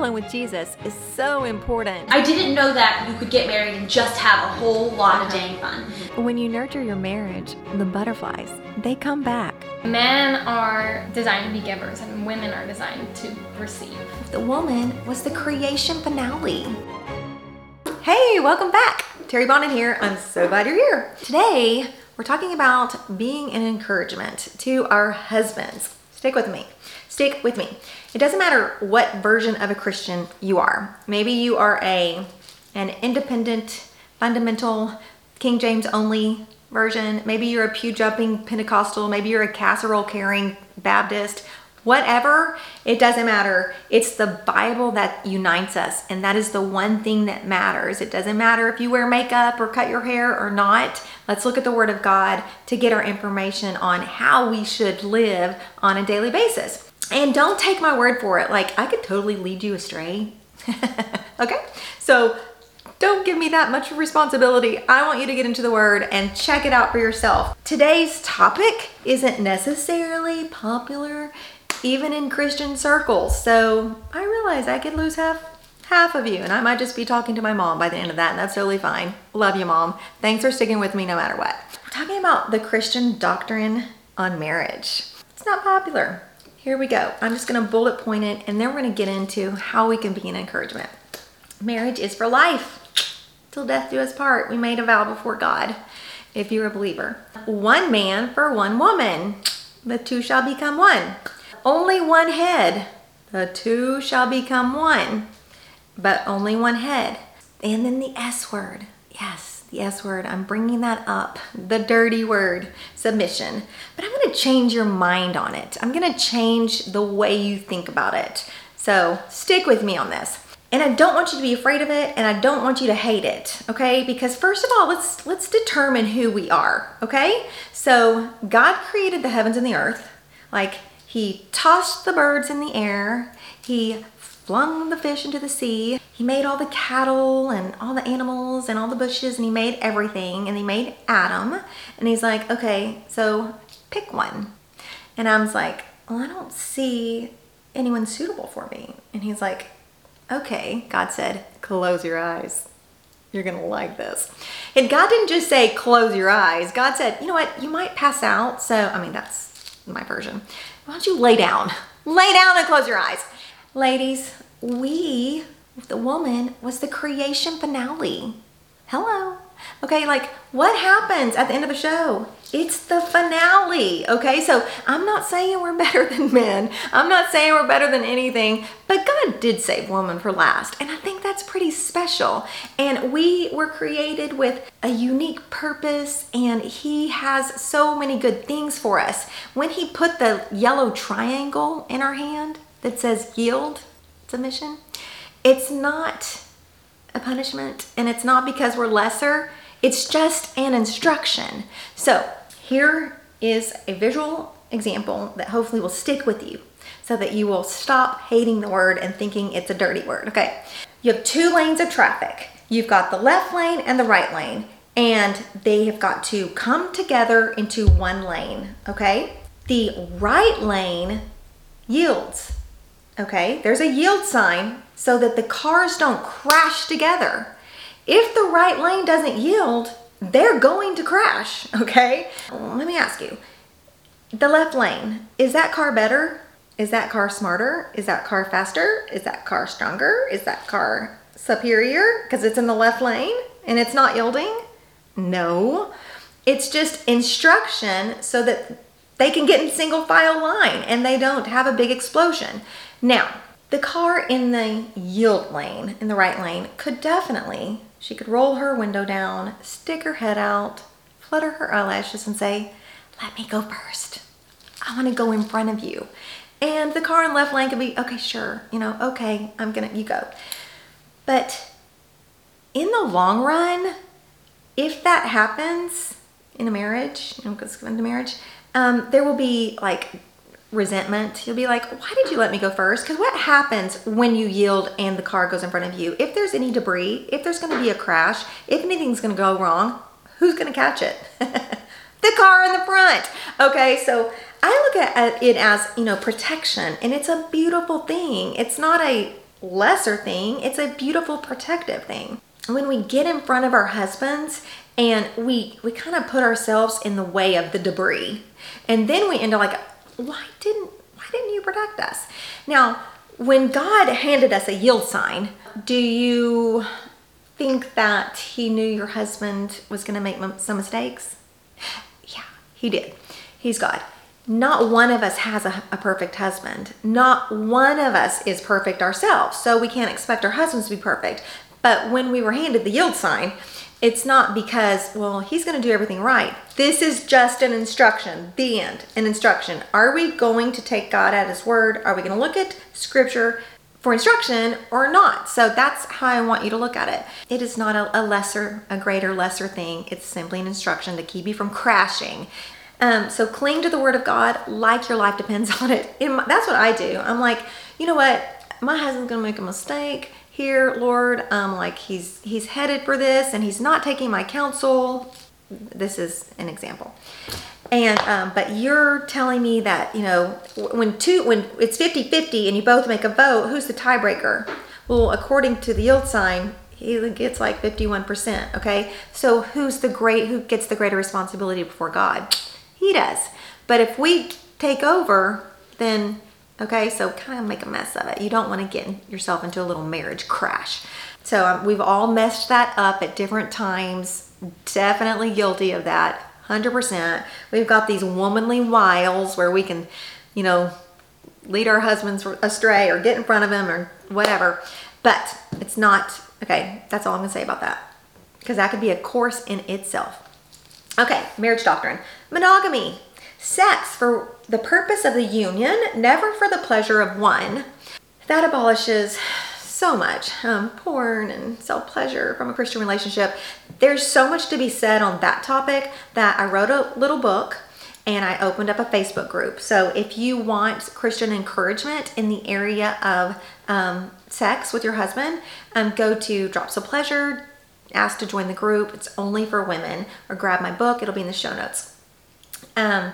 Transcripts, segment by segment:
traveling with Jesus is so important. I didn't know that you could get married and just have a whole lot of uh-huh. dang fun. When you nurture your marriage, the butterflies, they come back. Men are designed to be givers and women are designed to receive. The woman was the creation finale. Hey, welcome back. Terry Bonin here. I'm so glad you're here. Today, we're talking about being an encouragement to our husbands. Stick with me. Stick with me. It doesn't matter what version of a Christian you are. Maybe you are a an independent, fundamental, King James only version. Maybe you're a pew jumping Pentecostal. Maybe you're a casserole carrying Baptist. Whatever, it doesn't matter. It's the Bible that unites us, and that is the one thing that matters. It doesn't matter if you wear makeup or cut your hair or not. Let's look at the Word of God to get our information on how we should live on a daily basis. And don't take my word for it. Like, I could totally lead you astray. okay? So, don't give me that much responsibility. I want you to get into the word and check it out for yourself. Today's topic isn't necessarily popular even in Christian circles. So, I realize I could lose half half of you and I might just be talking to my mom by the end of that and that's totally fine. Love you, mom. Thanks for sticking with me no matter what. Talking about the Christian doctrine on marriage. It's not popular. Here we go. I'm just to bullet point it and then we're to get into how we can be an encouragement. Marriage is for life. Till death do us part. We made a vow before God if you're a believer. One man for one woman. The two shall become one. Only one head. The two shall become one, but only one head. And then the S word. Yes, the S word. I'm bringing that up. The dirty word, submission. But I'm to change your mind on it. I'm to change the way you think about it. So stick with me on this. And I don't want you to be afraid of it and I don't want you to hate it, okay? Because first of all, let's let's determine who we are, okay? So, God created the heavens and the earth. Like he tossed the birds in the air. He flung the fish into the sea. He made all the cattle and all the animals and all the bushes and he made everything and he made Adam. And he's like, okay, so pick one. And I was like, well, I don't see anyone suitable for me. And he's like, okay. God said, close your eyes. You're going to like this. And God didn't just say, close your eyes. God said, you know what? You might pass out. So, I mean, that's my version. Why don't you lay down? Lay down and close your eyes. Ladies, we, the woman, was the creation finale. Hello. Okay, like what happens at the end of the show? It's the finale. Okay, so I'm not saying we're better than men. I'm not saying we're better than anything, but God did save woman for last. And I think that's pretty special. And we were created with a unique purpose, and He has so many good things for us. When He put the yellow triangle in our hand that says yield, submission, it's not a punishment and it's not because we're lesser it's just an instruction. So here is a visual example that hopefully will stick with you so that you will stop hating the word and thinking it's a dirty word. Okay. You have two lanes of traffic. You've got the left lane and the right lane, and they have got to come together into one lane. Okay. The right lane yields. Okay. There's a yield sign so that the cars don't crash together. If the right lane doesn't yield, they're going to crash, okay? Let me ask you the left lane, is that car better? Is that car smarter? Is that car faster? Is that car stronger? Is that car superior because it's in the left lane and it's not yielding? No. It's just instruction so that they can get in single file line and they don't have a big explosion. Now, the car in the yield lane, in the right lane, could definitely she could roll her window down, stick her head out, flutter her eyelashes, and say, Let me go first. I want to go in front of you. And the car in left lane could be, Okay, sure, you know, okay, I'm gonna, you go. But in the long run, if that happens in a marriage, you know, because into marriage, um, there will be like resentment. You'll be like, why did you let me go first? Because what happens when you yield and the car goes in front of you? If there's any debris, if there's going to be a crash, if anything's going to go wrong, who's going to catch it? the car in the front. Okay, so I look at it as, you know, protection and it's a beautiful thing. It's not a lesser thing, it's a beautiful protective thing. When we get in front of our husbands and we we kind of put ourselves in the way of the debris. And then we end up like, why didn't why didn't you protect us? Now, when God handed us a yield sign, do you think that he knew your husband was going to make some mistakes? Yeah, he did. He's God. Not one of us has a, a, perfect husband. Not one of us is perfect ourselves. So we can't expect our husbands to be perfect. But when we were handed the yield sign, it's not because, well, he's going to do everything right. This is just an instruction, the end, an instruction. Are we going to take God at his word? Are we going to look at scripture for instruction or not? So that's how I want you to look at it. It is not a, a lesser, a greater, lesser thing. It's simply an instruction to keep you from crashing. Um, so cling to the word of God like your life depends on it. My, that's what I do. I'm like, you know what? My husband's going to make a mistake here, Lord. Um, like he's he's headed for this and he's not taking my counsel. This is an example. And um, but you're telling me that, you know, when two when it's 50-50 and you both make a vote, who's the tiebreaker? Well, according to the yield sign, he gets like 51%, okay? So who's the great who gets the greater responsibility before God? He does. But if we take over, then Okay, so kind of make a mess of it. You don't want to get yourself into a little marriage crash. So um, we've all messed that up at different times. Definitely guilty of that. 100%. We've got these womanly wiles where we can, you know, lead our husbands astray or get in front of them or whatever. But it's not, okay, that's all I'm to say about that. Because that could be a course in itself. Okay, marriage doctrine. Monogamy. Sex for the purpose of the union, never for the pleasure of one. That abolishes so much um, porn and self pleasure from a Christian relationship. There's so much to be said on that topic that I wrote a little book and I opened up a Facebook group. So if you want Christian encouragement in the area of um, sex with your husband, um, go to Drops of Pleasure, ask to join the group. It's only for women, or grab my book, it'll be in the show notes. Um,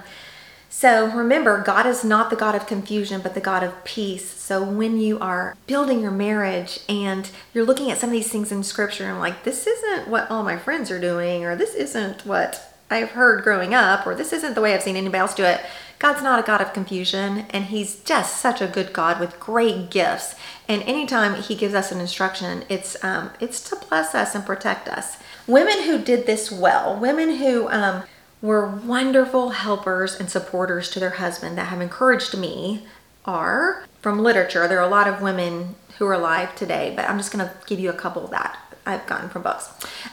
so remember, God is not the God of confusion, but the God of peace. So when you are building your marriage and you're looking at some of these things in scripture and like, this isn't what all my friends are doing, or this isn't what I've heard growing up, or this isn't the way I've seen anybody else do it. God's not a God of confusion, and He's just such a good God with great gifts. And anytime He gives us an instruction, it's um, it's to bless us and protect us. Women who did this well, women who um, were wonderful helpers and supporters to their husband that have encouraged me are from literature. There are a lot of women who are alive today, but I'm just going to give you a couple that I've gotten from books.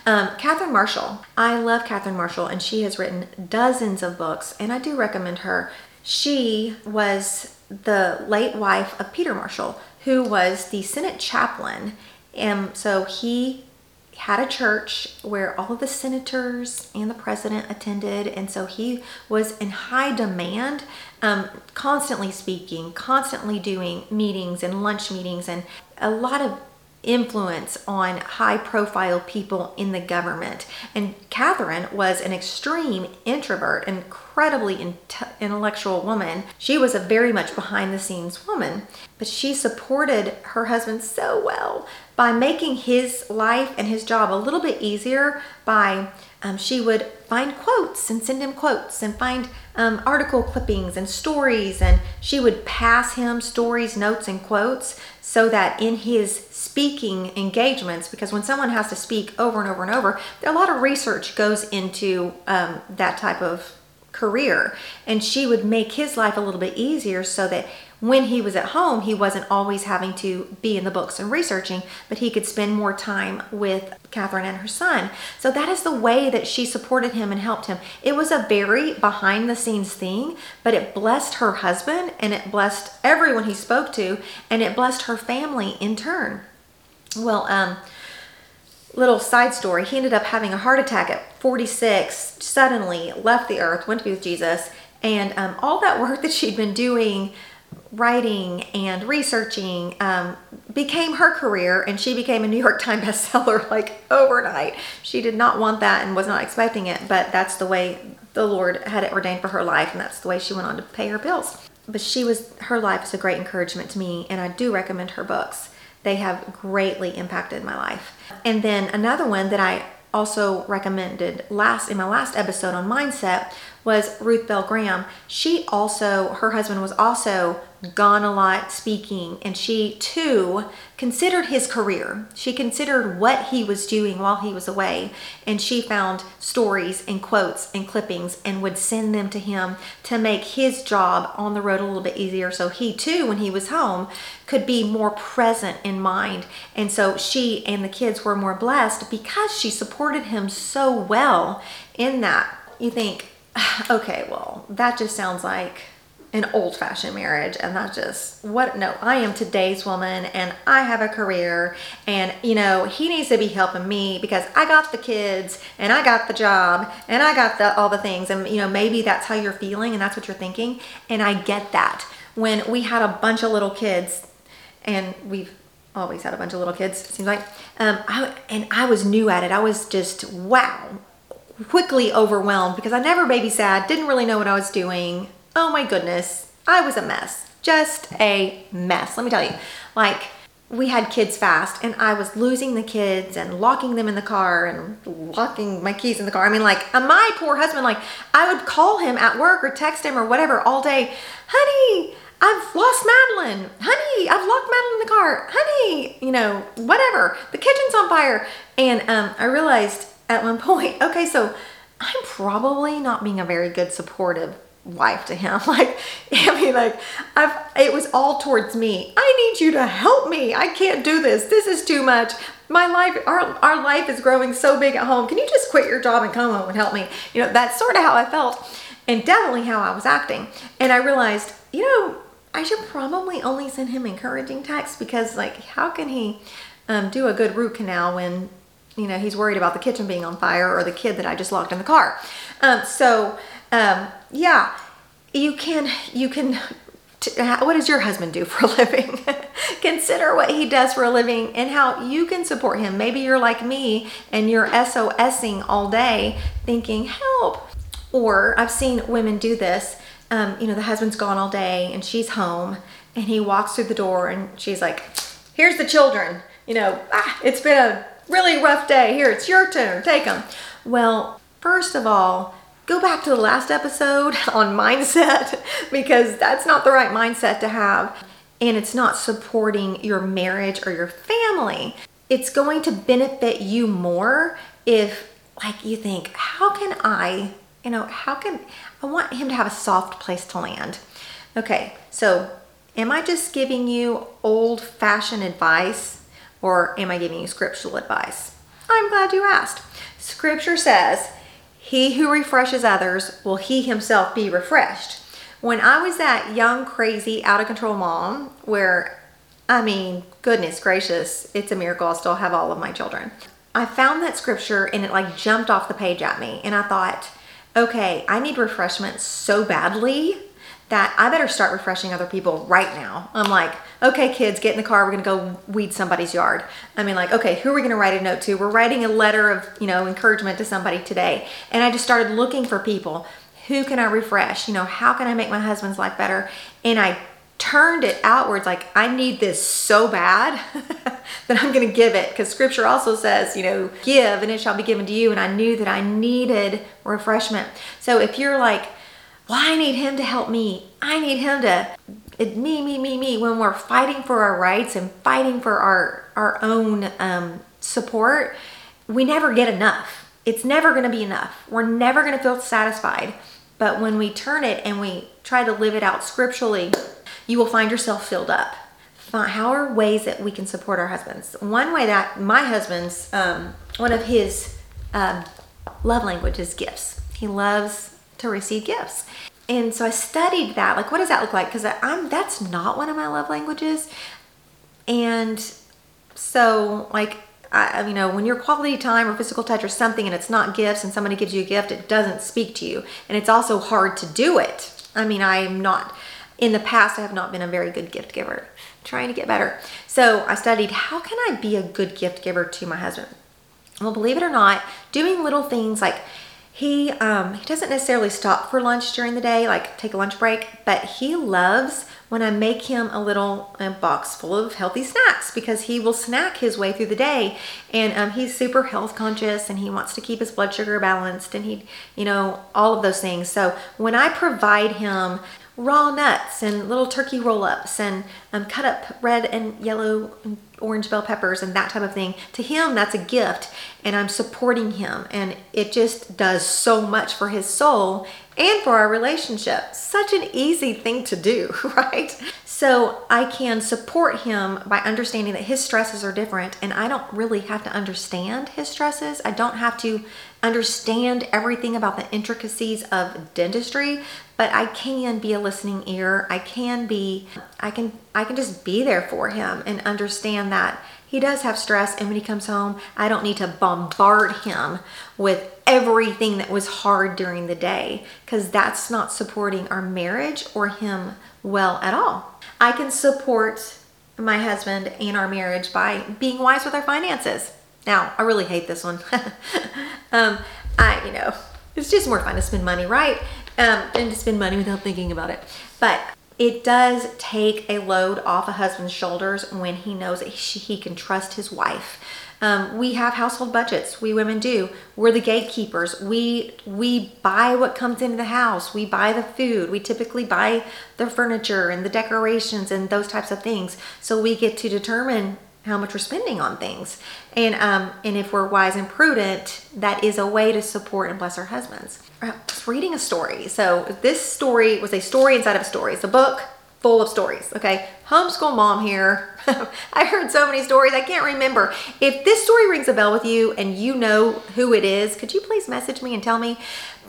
Um, Catherine Marshall. I love Catherine Marshall, and she has written dozens of books, and I do recommend her. She was the late wife of Peter Marshall, who was the Senate chaplain. And so he had a church where all of the senators and the president attended, and so he was in high demand, um, constantly speaking, constantly doing meetings and lunch meetings, and a lot of influence on high profile people in the government. And Catherine was an extreme introvert, incredibly intellectual woman. She was a very much behind the scenes woman, but she supported her husband so well by making his life and his job a little bit easier by um, she would find quotes and send him quotes and find um, article clippings and stories and she would pass him stories notes and quotes so that in his speaking engagements because when someone has to speak over and over and over a lot of research goes into um, that type of career. And she would make his life a little bit easier so that when he was at home, he wasn't always having to be in the books and researching, but he could spend more time with Catherine and her son. So that is the way that she supported him and helped him. It was a very behind the scenes thing, but it blessed her husband and it blessed everyone he spoke to, and it blessed her family in turn. Well, um, little side story he ended up having a heart attack at 46, suddenly left the earth, went to be with Jesus, and um, all that work that she'd been doing writing and researching um, became her career and she became a new york times bestseller like overnight. She did not want that and was not expecting it but that's the way the lord had it ordained for her life and that's the way she went on to pay her bills. But she was her life is a great encouragement to me and i do recommend her books. They have greatly impacted my life. And then another one that I also recommended last in my last episode on mindset was Ruth Bell Graham. She also, her husband was also gone a lot speaking, and she too considered his career. She considered what he was doing while he was away, and she found stories and quotes and clippings and would send them to him to make his job on the road a little bit easier. So he too, when he was home, could be more present in mind. And so she and the kids were more blessed because she supported him so well in that. You think, okay, well, that just sounds like an old fashioned marriage. And that just what, no, I am today's woman and I have a career. And, you know, he needs to be helping me because I got the kids and I got the job and I got the, all the things. And, you know, maybe that's how you're feeling and that's what you're thinking. And I get that. When we had a bunch of little kids, and we've always had a bunch of little kids, it seems like, um, I, and I was new at it. I was just, wow, quickly overwhelmed because I never babysat, didn't really know what I was doing. Oh my goodness, I was a mess. Just a mess. Let me tell you. Like, we had kids fast and I was losing the kids and locking them in the car and locking my keys in the car. I mean, like, my poor husband, like, I would call him at work or text him or whatever all day, honey, I've lost Madeline. Honey, I've locked Madeline in the car. Honey, you know, whatever. The kitchen's on fire. And um, I realized at one point, okay, so I'm probably not being a very good supportive wife to him. Like, I mean, like, I've, it was all towards me. I need you to help me. I can't do this. This is too much. My life, our, our life is growing so big at home. Can you just quit your job and come home and help me? You know, that's sort of how I felt and definitely how I was acting. And I realized, you know, I should probably only send him encouraging texts because, like, how can he um, do a good root canal when you know, he's worried about the kitchen being on fire or the kid that I just locked in the car. Um, so, um, yeah, you can, you can, t- what does your husband do for a living? Consider what he does for a living and how you can support him. Maybe you're like me and you're SOSing all day thinking, help. Or I've seen women do this. Um, you know, the husband's gone all day and she's home and he walks through the door and she's like, here's the children. You know, ah, it's been a really rough day. Here, it's your turn. Take them. Well, first of all, go back to the last episode on mindset because that's not the right mindset to have. And it's not supporting your marriage or your family. It's going to benefit you more if, like, you think, how can I, you know, how can I want him to have a soft place to land? Okay, so am I just giving you old fashioned advice or am I giving you scriptural advice? I'm glad you asked. Scripture says, He who refreshes others will he himself be refreshed. When I was that young, crazy, out of control mom, where I mean, goodness gracious, it's a miracle I still have all of my children. I found that scripture and it like jumped off the page at me, and I thought, okay, I need refreshment so badly that I better start refreshing other people right now. I'm like, okay, kids, get in the car. We're to go weed somebody's yard. I mean, like, okay, who are we to write a note to? We're writing a letter of, you know, encouragement to somebody today. And I just started looking for people. Who can I refresh? You know, how can I make my husband's life better? And I turned it outwards like I need this so bad that I'm going to give it because scripture also says, you know, give and it shall be given to you and I knew that I needed refreshment. So if you're like well, I need him to help me. I need him to me, me, me, me. When we're fighting for our rights and fighting for our our own um, support, we never get enough. It's never going to be enough. We're never going to feel satisfied. But when we turn it and we try to live it out scripturally, you will find yourself filled up. How are ways that we can support our husbands? One way that my husband's, um, one of his um, love languages gifts. He loves to receive gifts. And so I studied that. Like, what does that look like? Because I'm that's not one of my love languages. And so, like, I, you know, when you're quality time or physical touch or something and it's not gifts and somebody gives you a gift, it doesn't speak to you. And it's also hard to do it. I mean, I'm not, in the past, I have not been a very good gift giver, trying to get better. So I studied how can I be a good gift giver to my husband? Well, believe it or not, doing little things like he um, he doesn't necessarily stop for lunch during the day, like take a lunch break, but he loves when I make him a little a box full of healthy snacks because he will snack his way through the day, and um, he's super health conscious and he wants to keep his blood sugar balanced and he, you know, all of those things. So when I provide him raw nuts and little turkey roll ups and um, cut up red and yellow orange bell peppers and that type of thing. To him, that's a gift, and I'm supporting him, and it just does so much for his soul and for our relationship. Such an easy thing to do, right? So I can support him by understanding that his stresses are different, and I don't really have to understand his stresses. I don't have to understand everything about the intricacies of dentistry, but I can be a listening ear. I can be I can I can just be there for him and understand that he does have stress and when he comes home, I don't need to bombard him with everything that was hard during the day cuz that's not supporting our marriage or him well at all. I can support my husband and our marriage by being wise with our finances. Now, I really hate this one. um, I, you know, it's just more fun to spend money, right? Um, and to spend money without thinking about it. But it does take a load off a husband's shoulders when he knows he can trust his wife. Um, we have household budgets. We women do. We're the gatekeepers. We we buy what comes into the house. We buy the food. We typically buy the furniture and the decorations and those types of things. So we get to determine how much we're spending on things. And um, and if we're wise and prudent, that is a way to support and bless our husbands. I was reading a story. So this story was a story inside of a story. It's a book full of stories. Okay, homeschool mom here. I heard so many stories. I can't remember. If this story rings a bell with you and you know who it is, could you please message me and tell me?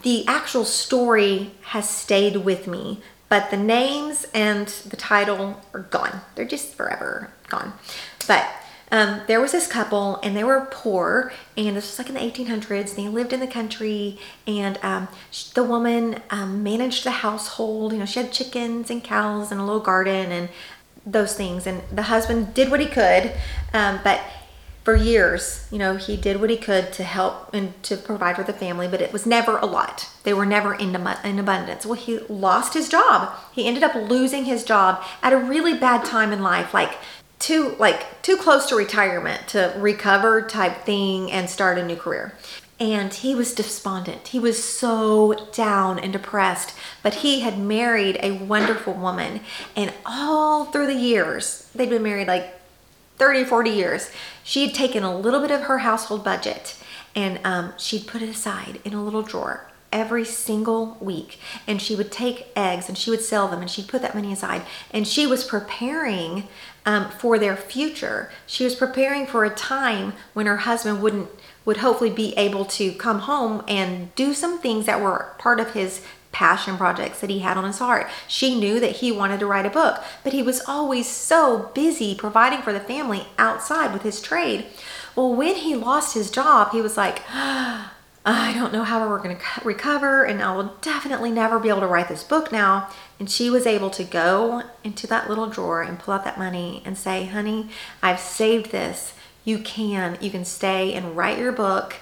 The actual story has stayed with me, but the names and the title are gone. They're just forever gone. But um, there was this couple and they were poor and this was like in the 1800s they lived in the country and um, the woman um, managed the household you know she had chickens and cows and a little garden and those things and the husband did what he could um, but for years you know he did what he could to help and to provide for the family but it was never a lot. They were never in, in abundance. Well he lost his job. He ended up losing his job at a really bad time in life like too like too close to retirement to recover type thing and start a new career. And he was despondent. He was so down and depressed. But he had married a wonderful woman. And all through the years they'd been married like 30 40 years she had taken a little bit of her household budget. And um, she'd put it aside in a little drawer every single week and she would take eggs and she would sell them and she'd put that money aside and she was preparing um, for their future. She was preparing for a time when her husband wouldn't would hopefully be able to come home and do some things that were part of his passion projects that he had on his heart. She knew that he wanted to write a book, but he was always so busy providing for the family outside with his trade. Well, when he lost his job, he was like, I don't know how we're going to recover, and I will definitely never be able to write this book now. And she was able to go into that little drawer and pull out that money and say, honey, I've saved this. You can. You can stay and write your book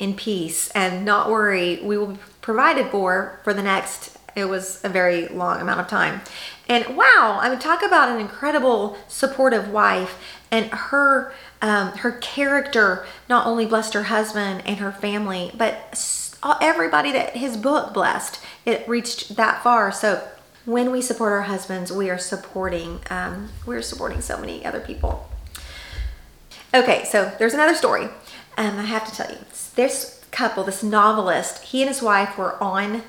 in peace and not worry. We will be provided for for the next, it was a very long amount of time. And wow, I mean, talk about an incredible supportive wife and her um, her character not only blessed her husband and her family, but everybody that his book blessed. It reached that far. So when we support our husbands, we are supporting um, we're supporting so many other people. Okay, so there's another story. Um, I have to tell you, this couple, this novelist, he and his wife were on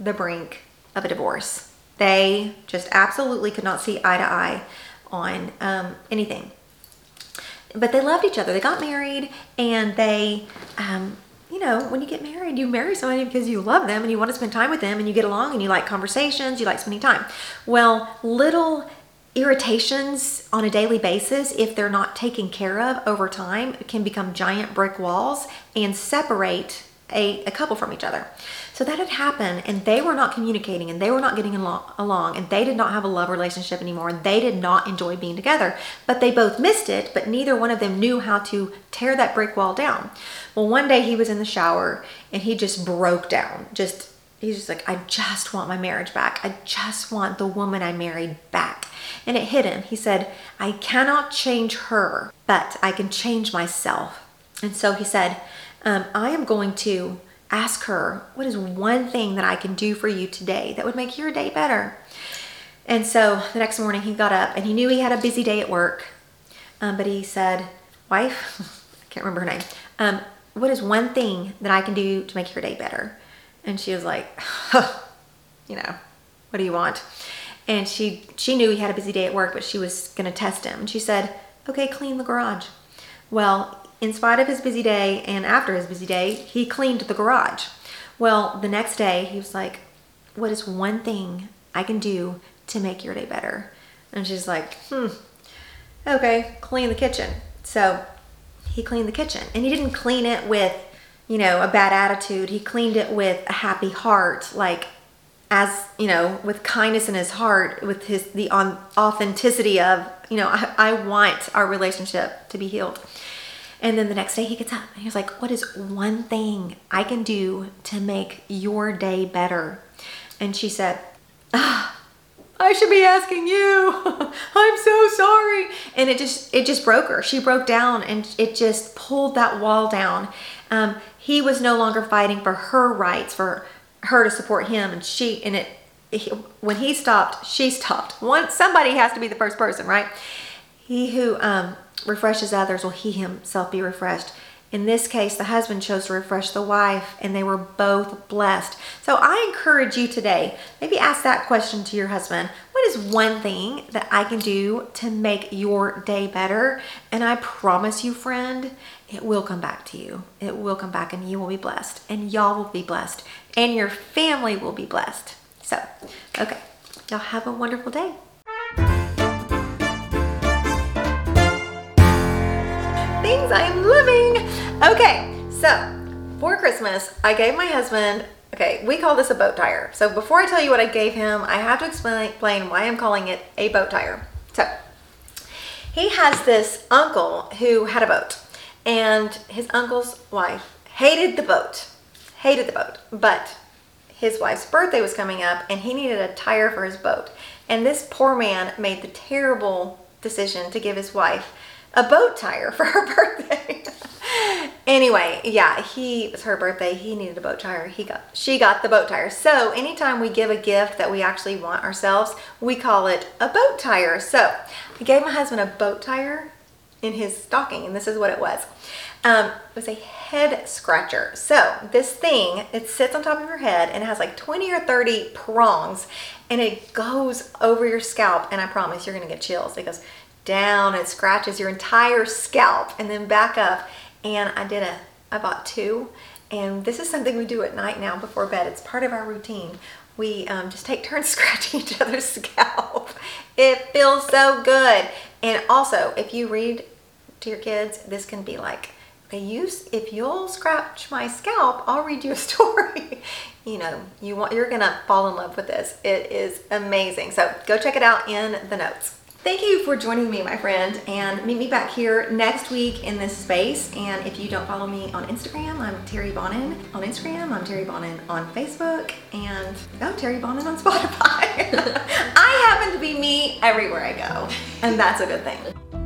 the brink of a divorce. They just absolutely could not see eye to eye on um, anything but they loved each other. They got married and they, um, you know, when you get married, you marry somebody because you love them and you want to spend time with them and you get along and you like conversations, you like spending time. Well, little irritations on a daily basis, if they're not taken care of over time, can become giant brick walls and separate a, a couple from each other. So that had happened, and they were not communicating, and they were not getting along, and they did not have a love relationship anymore, and they did not enjoy being together. But they both missed it, but neither one of them knew how to tear that brick wall down. Well, one day he was in the shower and he just broke down. Just he's just like, I just want my marriage back. I just want the woman I married back. And it hit him. He said, I cannot change her, but I can change myself. And so he said, um, I am going to ask her, What is one thing that I can do for you today that would make your day better? And so the next morning he got up and he knew he had a busy day at work. Um, but he said, Wife, I can't remember her name, um, what is one thing that I can do to make your day better? And she was like, huh, You know, what do you want? And she she knew he had a busy day at work, but she was gonna test him. And she said, Okay, clean the garage. Well, in spite of his busy day and after his busy day, he cleaned the garage. Well, the next day he was like, What is one thing I can do to make your day better? And she's like, Hmm, okay, clean the kitchen. So he cleaned the kitchen and he didn't clean it with, you know, a bad attitude. He cleaned it with a happy heart, like as you know with kindness in his heart with his the on authenticity of you know I, I want our relationship to be healed and then the next day he gets up and he was like what is one thing i can do to make your day better and she said ah I should be asking you. I'm so sorry. And it just it just broke her. She broke down and it just pulled that wall down. Um, he was no longer fighting for her rights, for her to support him, and she and it. He, when he stopped, she stopped. Once somebody has to be the first person, right? He who um, refreshes others will he himself be refreshed. In this case, the husband chose to refresh the wife, and they were both blessed. So I encourage you today, maybe ask that question to your husband What is one thing that I can do to make your day better? And I promise you, friend, it will come back to you. It will come back, and you will be blessed, and y'all will be blessed, and your family will be blessed. So, okay, y'all have a wonderful day. Things I am living. Okay, so for Christmas, I gave my husband, okay, we call this a boat tire. So before I tell you what I gave him, I have to explain why I'm calling it a boat tire. So he has this uncle who had a boat, and his uncle's wife hated the boat, hated the boat, but his wife's birthday was coming up and he needed a tire for his boat. And this poor man made the terrible decision to give his wife a boat tire for her birthday. anyway, yeah, he it was her birthday. He needed a boat tire. He got she got the boat tire. So anytime we give a gift that we actually want ourselves, we call it a boat tire. So I gave my husband a boat tire in his stocking, and this is what it was. Um, it was a head scratcher. So this thing, it sits on top of your head and it has like 20 or 30 prongs and it goes over your scalp. And I promise you're gonna get chills. It goes down and scratches your entire scalp and then back up. And I did a, I bought two. And this is something we do at night now before bed. It's part of our routine. We um, just take turns scratching each other's scalp. It feels so good. And also, if you read to your kids, this can be like, you, if you'll scratch my scalp, I'll read you a story. you know, you want, you're gonna fall in love with this. It is amazing. So go check it out in the notes. Thank you for joining me, my friend, and meet me back here next week in this space. And if you don't follow me on Instagram, I'm Terry Bonin on Instagram. I'm Terry Bonin on Facebook, and oh, Terry Bonin on Spotify. I happen to be me everywhere I go, and that's a good thing.